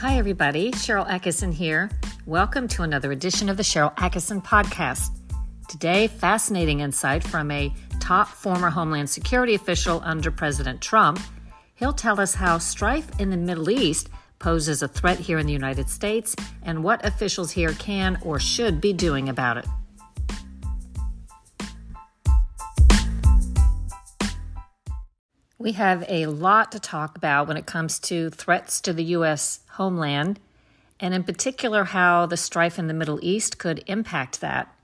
Hi, everybody. Sharyl Attkisson here. Welcome to another edition of the Sharyl Attkisson Podcast. Today, fascinating insight from a top former Homeland Security official under President Trump. He'll tell us how strife in the Middle East poses a threat here in the United States and what officials here can or should be doing about it. We have a lot to talk about when it comes to threats to the U.S. homeland, and in particular, how the strife in the Middle East could impact that.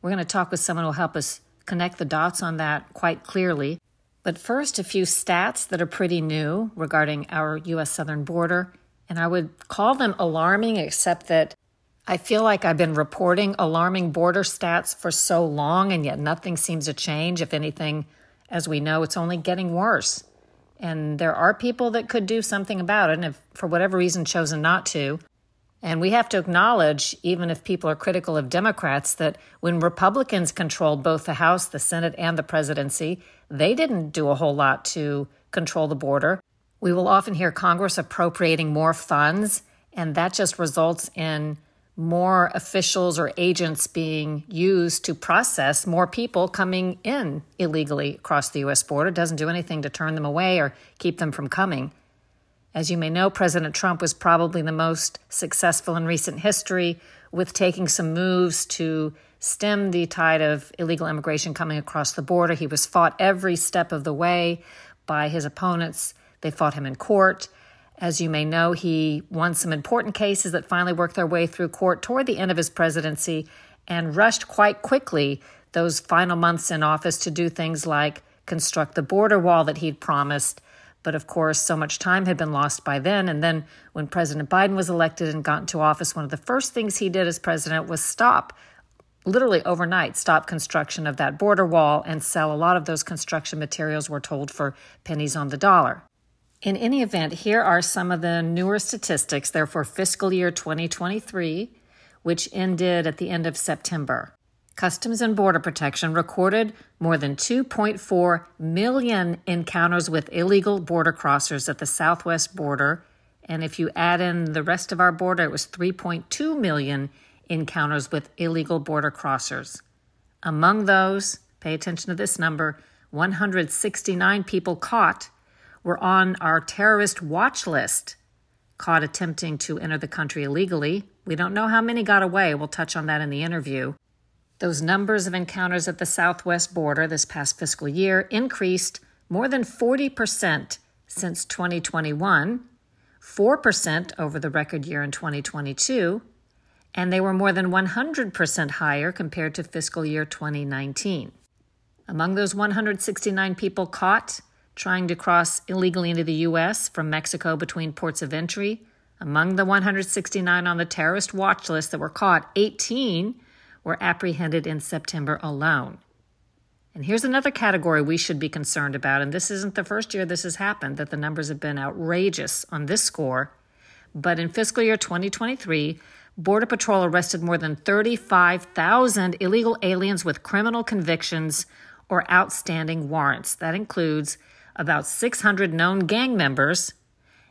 We're going to talk with someone who will help us connect the dots on that quite clearly. But first, a few stats that are pretty new regarding our U.S. southern border. And I would call them alarming, except that I feel like I've been reporting alarming border stats for so long, and yet nothing seems to change. If anything, as we know, it's only getting worse. And there are people that could do something about it, and if for whatever reason chosen not to. And we have to acknowledge, even if people are critical of Democrats, that when Republicans controlled both the House, the Senate, and the presidency, they didn't do a whole lot to control the border. We will often hear Congress appropriating more funds, and that just results in more officials or agents being used to process more people coming in illegally across the U.S. border. It doesn't do anything to turn them away or keep them from coming. As you may know, President Trump was probably the most successful in recent history with taking some moves to stem the tide of illegal immigration coming across the border. He was fought every step of the way by his opponents. They fought him in court. As you may know, he won some important cases that finally worked their way through court toward the end of his presidency and rushed quite quickly those final months in office to do things like construct the border wall that he'd promised. But of course, so much time had been lost by then. And then when President Biden was elected and got into office, one of the first things he did as president was stop, literally overnight, stop construction of that border wall and sell a lot of those construction materials, we're told, for pennies on the dollar. In any event, here are some of the newer statistics. They're for fiscal year 2023, which ended at the end of September. Customs and Border Protection recorded more than 2.4 million encounters with illegal border crossers at the southwest border. And if you add in the rest of our border, it was 3.2 million encounters with illegal border crossers. Among those, pay attention to this number 169 people caught were on our terrorist watch list, caught attempting to enter the country illegally. We don't know how many got away. We'll touch on that in the interview. Those numbers of encounters at the southwest border this past fiscal year increased more than 40% since 2021, 4% over the record year in 2022, and they were more than 100% higher compared to fiscal year 2019. Among those 169 people caught, trying to cross illegally into the U.S. from Mexico between ports of entry. Among the 169 on the terrorist watch list that were caught, 18 were apprehended in September alone. And here's another category we should be concerned about, and this isn't the first year this has happened, that the numbers have been outrageous on this score. But in fiscal year 2023, Border Patrol arrested more than 35,000 illegal aliens with criminal convictions or outstanding warrants. That includes about 600 known gang members,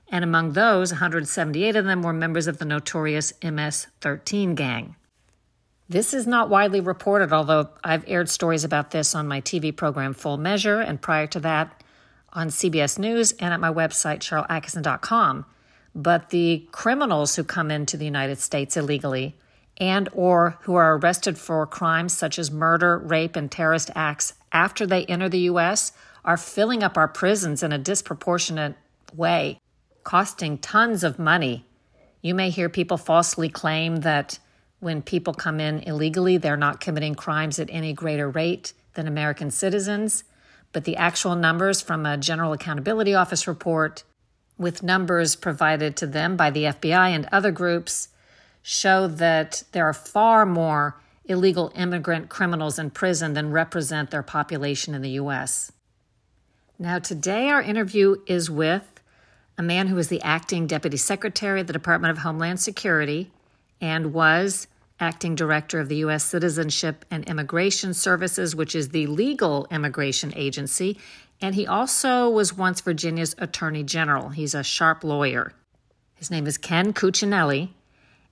and among those, 178 of them were members of the notorious MS 13 gang. This is not widely reported, although I've aired stories about this on my TV program Full Measure, and prior to that on CBS News and at my website, SharylAttkisson.com. But the criminals who come into the United States illegally and or who are arrested for crimes such as murder, rape, and terrorist acts after they enter the U.S are filling up our prisons in a disproportionate way, costing tons of money. You may hear people falsely claim that when people come in illegally, they're not committing crimes at any greater rate than American citizens. But the actual numbers from a General Accountability Office report, with numbers provided to them by the FBI and other groups, show that there are far more illegal immigrant criminals in prison than represent their population in the U.S. Now, today our interview is with a man who is the acting deputy secretary of the Department of Homeland Security and was acting director of the U.S. Citizenship and Immigration Services, which is the legal immigration agency. And he also was once Virginia's attorney general. He's a sharp lawyer. His name is Ken Cuccinelli,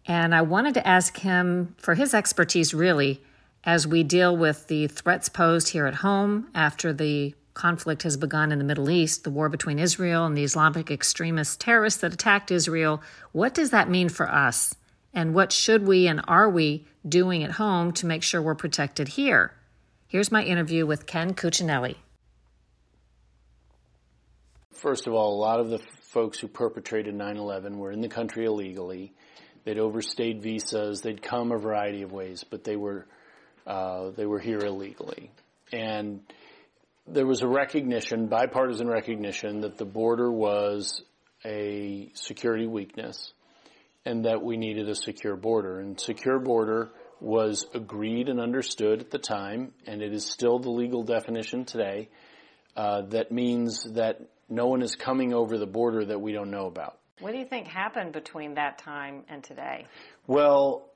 and I wanted to ask him for his expertise really as we deal with the threats posed here at home after the conflict has begun in the Middle East, the war between Israel and the Islamic extremist terrorists that attacked Israel. What does that mean for us? And what should we and are we doing at home to make sure we're protected here? Here's my interview with Ken Cuccinelli. First of all, a lot of the folks who perpetrated 9-11 were in the country illegally. They'd overstayed visas. They'd come a variety of ways, but they were uh, they were here illegally. And there was a recognition, bipartisan recognition, that the border was a security weakness and that we needed a secure border. And secure border was agreed and understood at the time, and it is still the legal definition today. Uh, that means that no one is coming over the border that we don't know about. What do you think happened between that time and today? Well,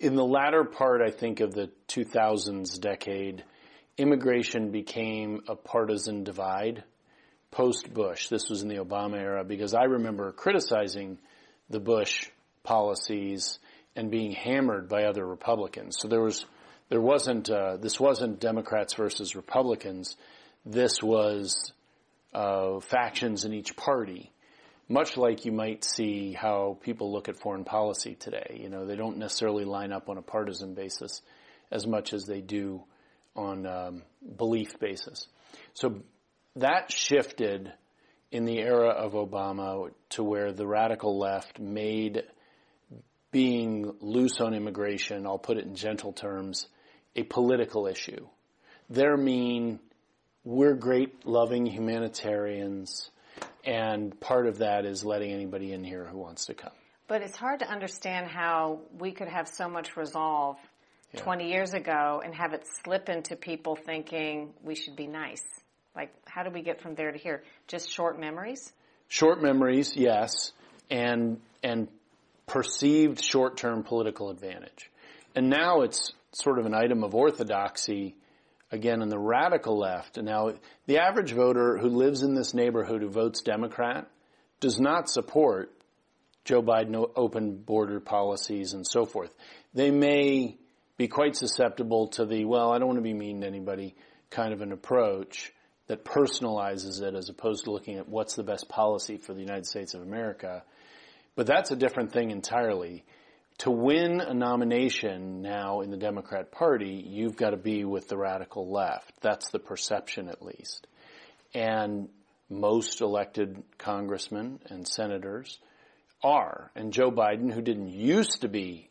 in the latter part, I think, of the 2000s decade, immigration became a partisan divide post Bush. This was in the Obama era because I remember criticizing the Bush policies and being hammered by other Republicans. So there was, there wasn't, uh, this wasn't Democrats versus Republicans. This was uh, factions in each party. Much like you might see how people look at foreign policy today. You know, they don't necessarily line up on a partisan basis as much as they do on um, belief basis. So that shifted in the era of Obama to where the radical left made being loose on immigration, I'll put it in gentle terms, a political issue. They're mean, we're great loving humanitarians, and part of that is letting anybody in here who wants to come. But it's hard to understand how we could have so much resolve yeah. 20 years ago and have it slip into people thinking we should be nice. Like, how do we get from there to here? Just short memories? Short memories, yes, and and perceived short-term political advantage. And now it's sort of an item of orthodoxy again in the radical left. Now the average voter who lives in this neighborhood who votes Democrat does not support Joe Biden open border policies and so forth. They may be quite susceptible to the, well, I don't want to be mean to anybody kind of an approach that personalizes it as opposed to looking at what's the best policy for the United States of America. But that's a different thing entirely. To win a nomination now in the Democrat Party, you've got to be with the radical left. That's the perception at least. And most elected congressmen and senators are. And Joe Biden, who didn't used to be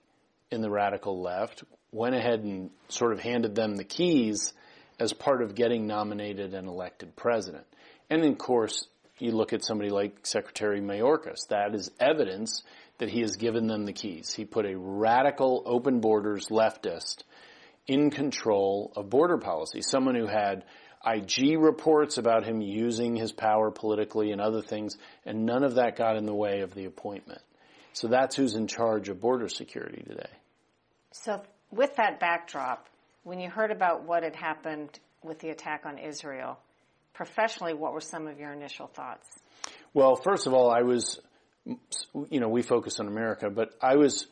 in the radical left, went ahead and sort of handed them the keys as part of getting nominated and elected president. And of course, you look at somebody like Secretary Mayorkas. That is evidence that he has given them the keys. He put a radical open borders leftist in control of border policy. Someone who had IG reports about him using his power politically and other things, and none of that got in the way of the appointment. So that's who's in charge of border security today. So with that backdrop, when you heard about what had happened with the attack on Israel, professionally, what were some of your initial thoughts? Well, first of all, I was, you know, we focus on America, but I was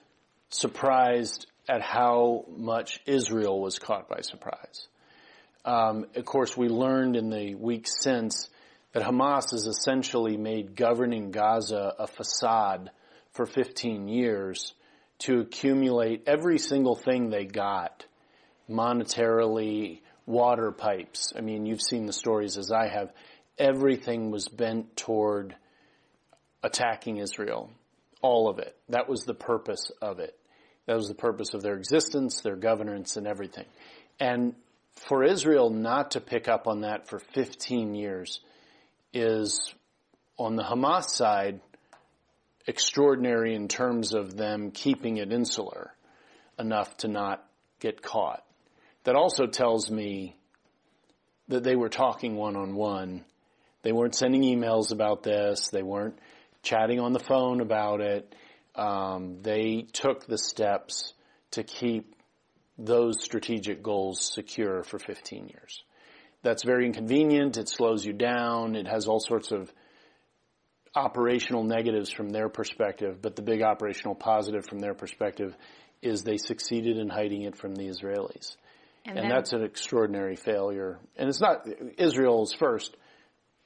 surprised at how much Israel was caught by surprise. Um, of course, we learned in the weeks since that Hamas has essentially made governing Gaza a facade for 15 years to accumulate every single thing they got monetarily, water pipes. I mean, you've seen the stories as I have. Everything was bent toward attacking Israel. All of it. That was the purpose of it. That was the purpose of their existence, their governance, and everything. And for Israel not to pick up on that for 15 years is, on the Hamas side, extraordinary in terms of them keeping it insular enough to not get caught. That also tells me that they were talking one on one. They weren't sending emails about this. They weren't chatting on the phone about it. Um, they took the steps to keep those strategic goals secure for 15 years. That's very inconvenient. It slows you down. It has all sorts of operational negatives from their perspective, but the big operational positive from their perspective is they succeeded in hiding it from the Israelis. And, and that's an extraordinary failure. And it's not Israel's first.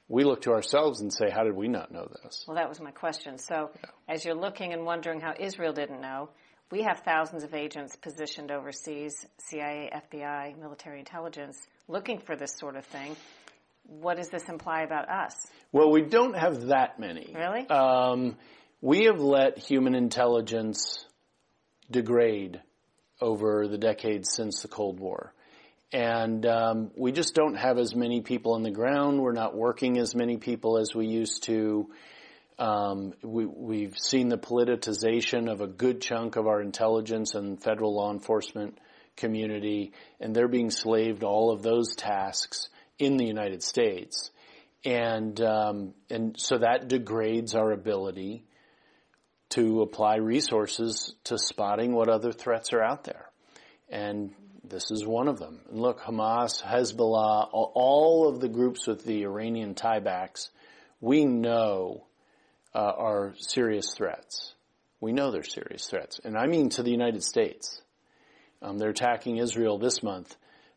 We look to ourselves and say, how did we not know this? Well, that was my question. So yeah. as you're looking and wondering how Israel didn't know, we have thousands of agents positioned overseas, CIA, FBI, military intelligence, looking for this sort of thing. What does this imply about us? Well, we don't have that many. Really? Um, we have let human intelligence degrade over the decades since the Cold War. And um, we just don't have as many people on the ground. We're not working as many people as we used to. Um, we, have seen the politicization of a good chunk of our intelligence and federal law enforcement community, and they're being slaved all of those tasks in the United States. And, um, and so that degrades our ability to apply resources to spotting what other threats are out there. And this is one of them. And look, Hamas, Hezbollah, all of the groups with the Iranian tiebacks, we know uh, are serious threats. We know they're serious threats. And I mean to the United States. Um, they're attacking Israel this month,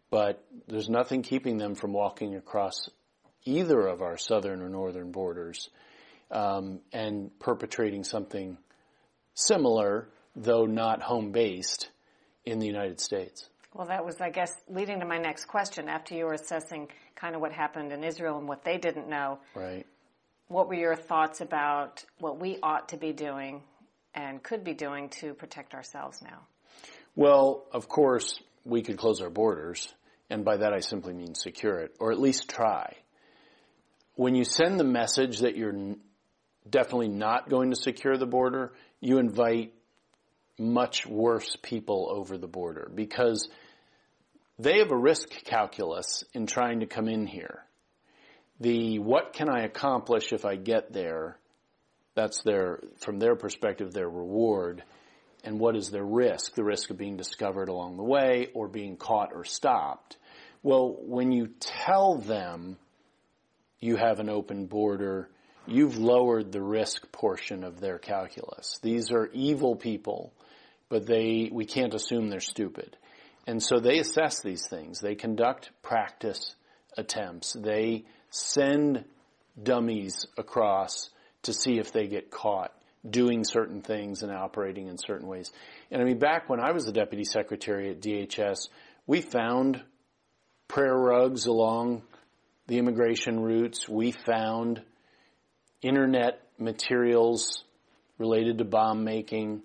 but there's nothing keeping them from walking across either of our southern or northern borders um, and perpetrating something similar, though not home based, in the United States. Well, that was, I guess, leading to my next question. After you were assessing kind of what happened in Israel and what they didn't know, right? What were your thoughts about what we ought to be doing and could be doing to protect ourselves now? Well, of course, we could close our borders, and by that I simply mean secure it, or at least try. When you send the message that you're definitely not going to secure the border, you invite much worse people over the border because they have a risk calculus in trying to come in here. The what can I accomplish if I get there? That's their, from their perspective, their reward. And what is their risk? The risk of being discovered along the way or being caught or stopped. Well, when you tell them you have an open border, you've lowered the risk portion of their calculus. These are evil people, but they, we can't assume they're stupid. And so they assess these things. They conduct practice attempts. They send dummies across to see if they get caught doing certain things and operating in certain ways. And I mean, back when I was the deputy secretary at DHS, we found prayer rugs along the immigration routes. We found internet materials related to bomb making.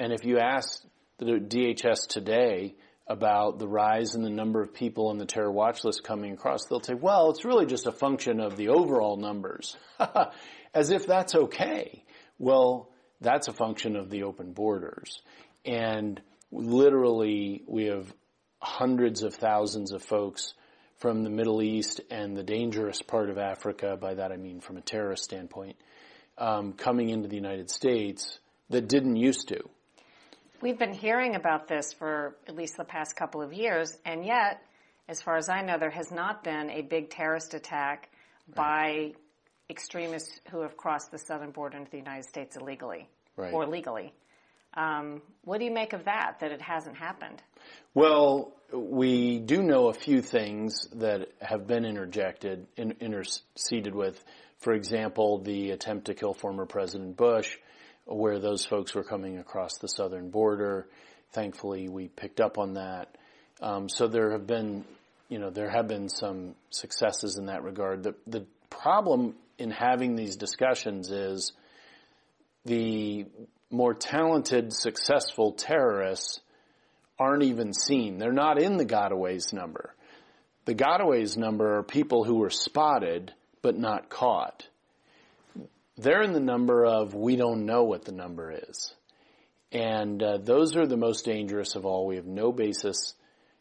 And if you ask the DHS today about the rise in the number of people on the terror watch list coming across, they'll say, well, it's really just a function of the overall numbers. As if that's okay. Well, that's a function of the open borders. And literally, we have hundreds of thousands of folks from the Middle East and the dangerous part of Africa, by that I mean from a terrorist standpoint, um, coming into the United States that didn't used to. We've been hearing about this for at least the past couple of years, and yet, as far as I know, there has not been a big terrorist attack right. by extremists who have crossed the southern border into the United States illegally right. or legally. Um, what do you make of that, that it hasn't happened? Well, we do know a few things that have been interjected, in, interceded with. For example, the attempt to kill former President Bush, where those folks were coming across the southern border. Thankfully, we picked up on that. Um, so there have been, you know, there have been some successes in that regard. The, the problem in having these discussions is the more talented, successful terrorists aren't even seen. They're not in the gotaways number. The gotaways number are people who were spotted but not caught. They're in the number of we don't know what the number is. And uh, those are the most dangerous of all. We have no basis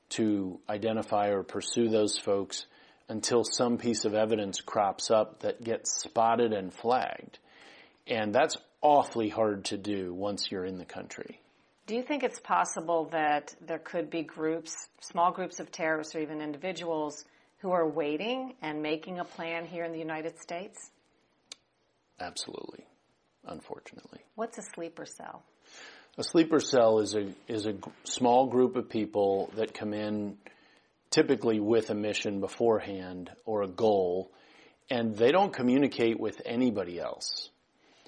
to identify or pursue those folks until some piece of evidence crops up that gets spotted and flagged. And that's awfully hard to do once you're in the country. Do you think it's possible that there could be groups, small groups of terrorists or even individuals who are waiting and making a plan here in the United States? Absolutely, unfortunately. What's a sleeper cell? A sleeper cell is a is a g- small group of people that come in typically with a mission beforehand or a goal and they don't communicate with anybody else.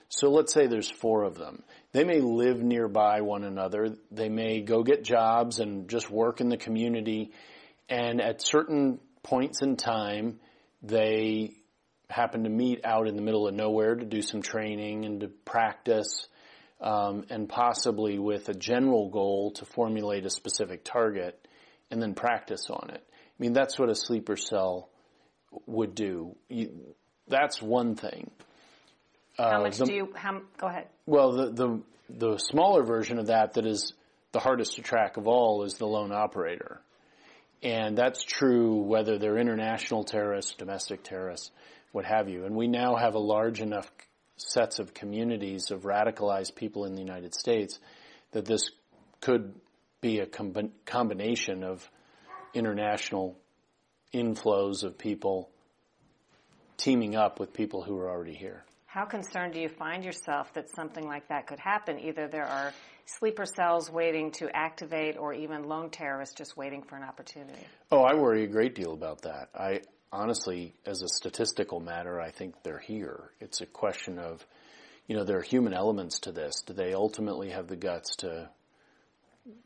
So let's say there's four of them. They may live nearby one another. They may go get jobs and just work in the community. And at certain points in time, they happen to meet out in the middle of nowhere to do some training and to practice, um, and possibly with a general goal to formulate a specific target and then practice on it. I mean, that's what a sleeper cell would do. You, that's one thing. How much the, do you? How, go ahead. Well, the, the the smaller version of that that is the hardest to track of all is the lone operator, and that's true whether they're international terrorists, domestic terrorists, what have you. And we now have a large enough sets of communities of radicalized people in the United States that this could be a com- combination of international inflows of people teaming up with people who are already here. How concerned do you find yourself that something like that could happen? Either there are sleeper cells waiting to activate or even lone terrorists just waiting for an opportunity. Oh, I worry a great deal about that. I honestly, as a statistical matter, I think they're here. It's a question of, you know, there are human elements to this. Do they ultimately have the guts to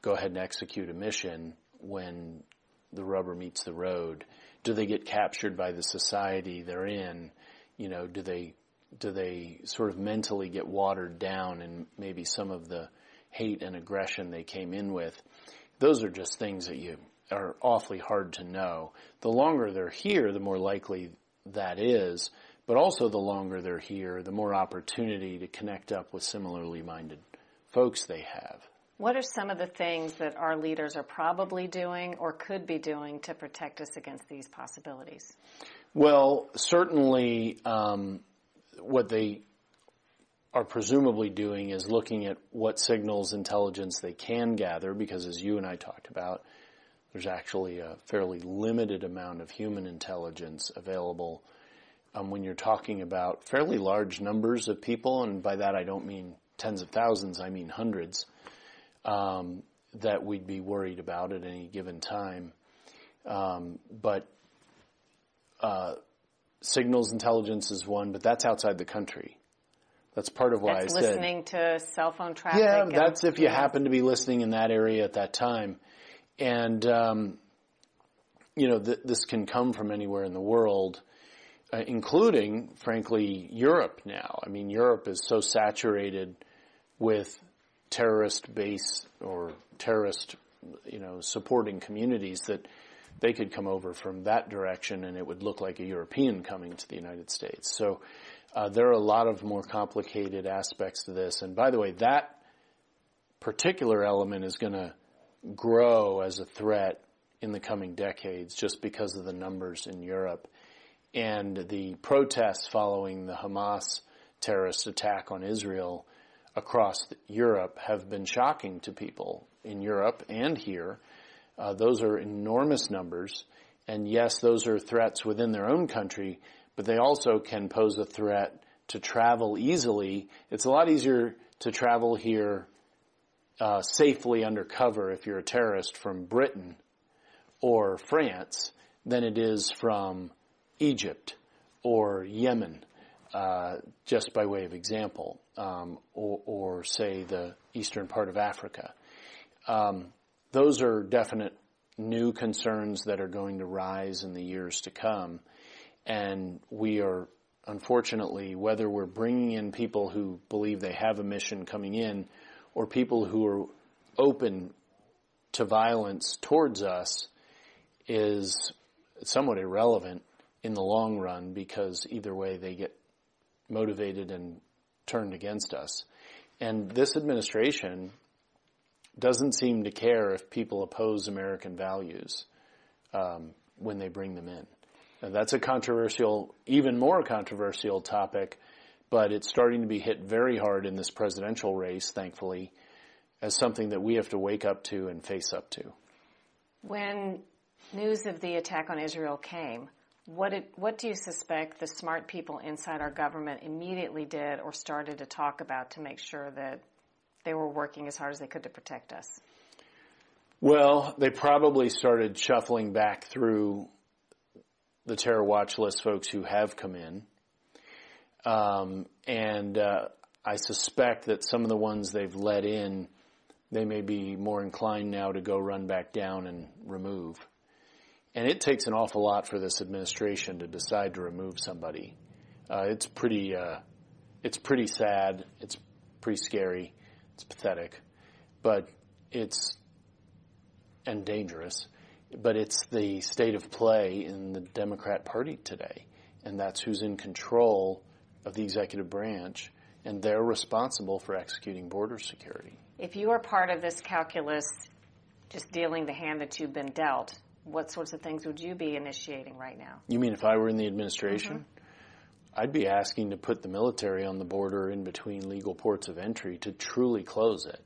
go ahead and execute a mission when the rubber meets the road? Do they get captured by the society they're in? You know, do they do they sort of mentally get watered down and maybe some of the hate and aggression they came in with? Those are just things that you are awfully hard to know. The longer they're here, the more likely that is, but also the longer they're here, the more opportunity to connect up with similarly minded folks they have. What are some of the things that our leaders are probably doing or could be doing to protect us against these possibilities? Well, certainly um, what they are presumably doing is looking at what signals intelligence they can gather, because as you and I talked about, there's actually a fairly limited amount of human intelligence available um, when you're talking about fairly large numbers of people, and by that I don't mean tens of thousands, I mean hundreds, um, that we'd be worried about at any given time. Um, but uh, signals intelligence is one, but that's outside the country. That's part of why that's I said listening to cell phone traffic. Yeah, that's if you happen to be listening in that area at that time, and um, you know th- this can come from anywhere in the world, uh, including, frankly, Europe. Now, I mean, Europe is so saturated with terrorist base or terrorist, you know, supporting communities that they could come over from that direction and it would look like a European coming to the United States. So uh, there are a lot of more complicated aspects to this. And by the way, that particular element is going to grow as a threat in the coming decades just because of the numbers in Europe. And the protests following the Hamas terrorist attack on Israel across Europe have been shocking to people in Europe and here. Uh, those are enormous numbers. And yes, those are threats within their own country, but they also can pose a threat to travel easily. It's a lot easier to travel here uh, safely undercover if you're a terrorist from Britain or France than it is from Egypt or Yemen, uh, just by way of example, um, or, or, say the eastern part of Africa. Um, those are definite new concerns that are going to rise in the years to come. And we are, unfortunately, whether we're bringing in people who believe they have a mission coming in or people who are open to violence towards us is somewhat irrelevant in the long run because either way they get motivated and turned against us. And this administration doesn't seem to care if people oppose American values um, when they bring them in. Now, that's a controversial, even more controversial topic, but it's starting to be hit very hard in this presidential race, thankfully, as something that we have to wake up to and face up to. When news of the attack on Israel came, What did, what do you suspect the smart people inside our government immediately did or started to talk about to make sure that they were working as hard as they could to protect us? Well, they probably started shuffling back through the terror watch list folks who have come in. Um, and uh, I suspect that some of the ones they've let in, they may be more inclined now to go run back down and remove. And it takes an awful lot for this administration to decide to remove somebody. Uh, it's pretty, uh, it's pretty sad. It's pretty scary. It's pathetic, but it's and dangerous. But it's the state of play in the Democrat Party today, and that's who's in control of the executive branch, and they're responsible for executing border security. If you are part of this calculus, just dealing the hand that you've been dealt, what sorts of things would you be initiating right now? You mean if I were in the administration? Mm-hmm. I'd be asking to put the military on the border in between legal ports of entry to truly close it.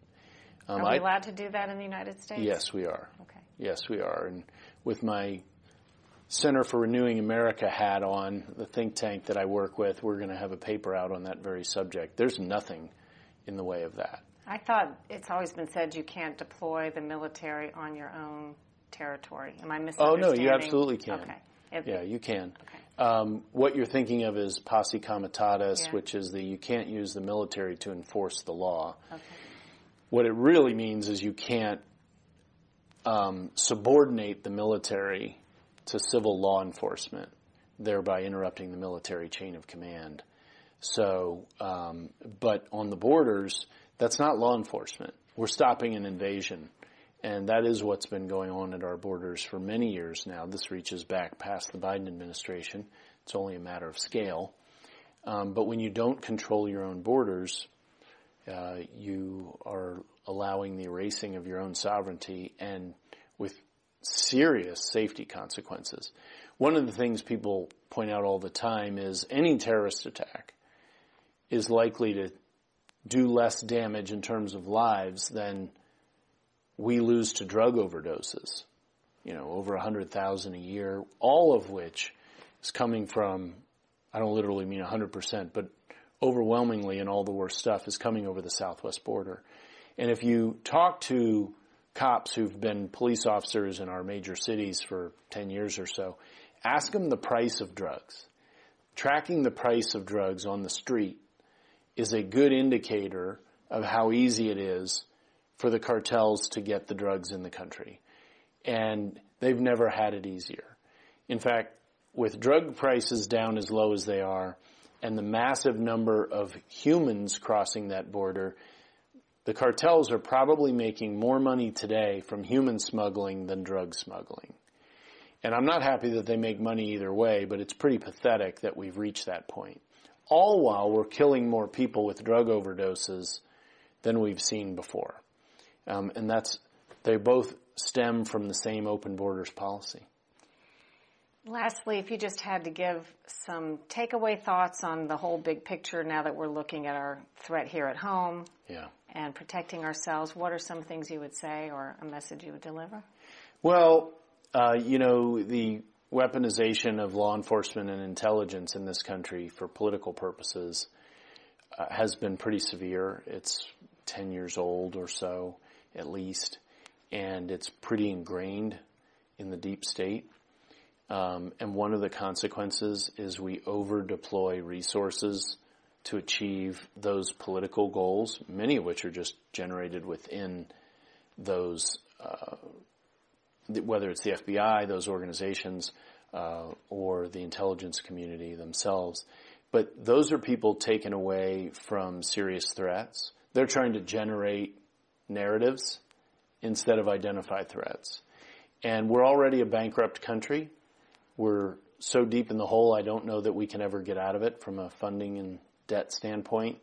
Um, are we I, allowed to do that in the United States? Yes, we are. Okay. Yes, we are. And with my Center for Renewing America hat on, the think tank that I work with, we're going to have a paper out on that very subject. There's nothing in the way of that. I thought it's always been said you can't deploy the military on your own territory. Am I misunderstanding? Oh no, you absolutely can. Okay. Yeah, you can. Okay. Um, what you're thinking of is posse comitatus, yeah. which is the you can't use the military to enforce the law. Okay. What it really means is you can't um, subordinate the military to civil law enforcement, thereby interrupting the military chain of command. So, um, but on the borders, that's not law enforcement. We're stopping an invasion. And that is what's been going on at our borders for many years now. This reaches back past the Biden administration. It's only a matter of scale. Um, but when you don't control your own borders, uh, you are allowing the erasing of your own sovereignty and with serious safety consequences. One of the things people point out all the time is any terrorist attack is likely to do less damage in terms of lives than we lose to drug overdoses. You know, over 100,000 a year, all of which is coming from, I don't literally mean 100%, but overwhelmingly and all the worst stuff is coming over the southwest border. And if you talk to cops who've been police officers in our major cities for 10 years or so, ask them the price of drugs. Tracking the price of drugs on the street is a good indicator of how easy it is for the cartels to get the drugs in the country. And they've never had it easier. In fact, with drug prices down as low as they are and the massive number of humans crossing that border, the cartels are probably making more money today from human smuggling than drug smuggling. And I'm not happy that they make money either way, but it's pretty pathetic that we've reached that point. All while we're killing more people with drug overdoses than we've seen before. Um, and that's, they both stem from the same open borders policy. Lastly, if you just had to give some takeaway thoughts on the whole big picture now that we're looking at our threat here at home yeah. And protecting ourselves, what are some things you would say or a message you would deliver? Well, uh, you know, the weaponization of law enforcement and intelligence in this country for political purposes uh, has been pretty severe. It's 10 years old or so at least, and it's pretty ingrained in the deep state. Um, and one of the consequences is we over deploy resources to achieve those political goals, many of which are just generated within those, uh, whether it's the FBI, those organizations, uh, or the intelligence community themselves. But those are people taken away from serious threats. They're trying to generate narratives instead of identify threats. And we're already a bankrupt country. We're so deep in the hole, I don't know that we can ever get out of it from a funding and debt standpoint.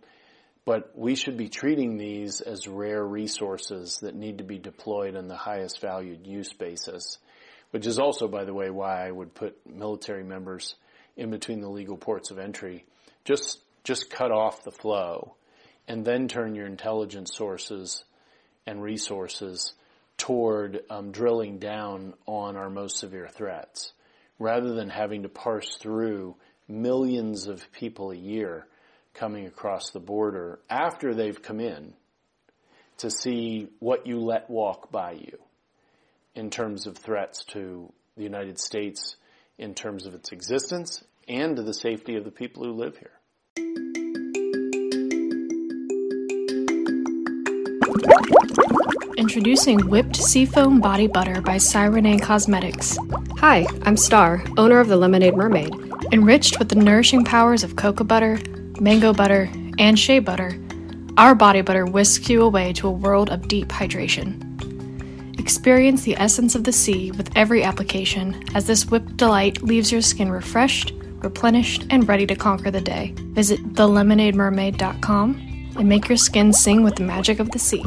But we should be treating these as rare resources that need to be deployed on the highest valued use basis, which is also, by the way, why I would put military members in between the legal ports of entry. Just, just cut off the flow and then turn your intelligence sources and resources toward um, drilling down on our most severe threats. rather than having to parse through millions of people a year coming across the border after they've come in to see what you let walk by you in terms of threats to the United States, in terms of its existence, and to the safety of the people who live here. Introducing Whipped Seafoam Body Butter by Cyrene Cosmetics. Hi, I'm Star, owner of the Lemonade Mermaid. Enriched with the nourishing powers of cocoa butter, mango butter, and shea butter, our body butter whisks you away to a world of deep hydration. Experience the essence of the sea with every application as this whipped delight leaves your skin refreshed, replenished, and ready to conquer the day. Visit thelemonademermaid.com and make your skin sing with the magic of the sea.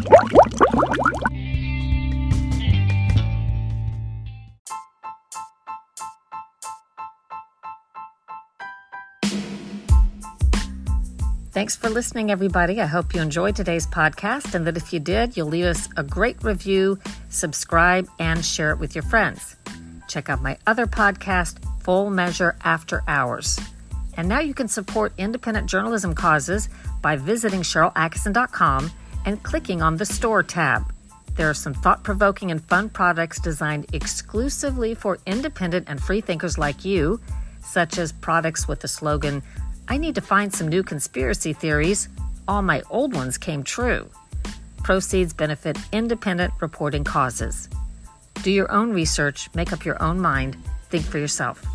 Thanks for listening, everybody. I hope you enjoyed today's podcast and that if you did, you'll leave us a great review, subscribe, and share it with your friends. Check out my other podcast, Full Measure After Hours. And now you can support independent journalism causes by visiting SharylAttkisson.com and clicking on the Store tab. There are some thought provoking and fun products designed exclusively for independent and free thinkers like you, such as products with the slogan, I need to find some new conspiracy theories. All my old ones came true. Proceeds benefit independent reporting causes. Do your own research, make up your own mind, think for yourself.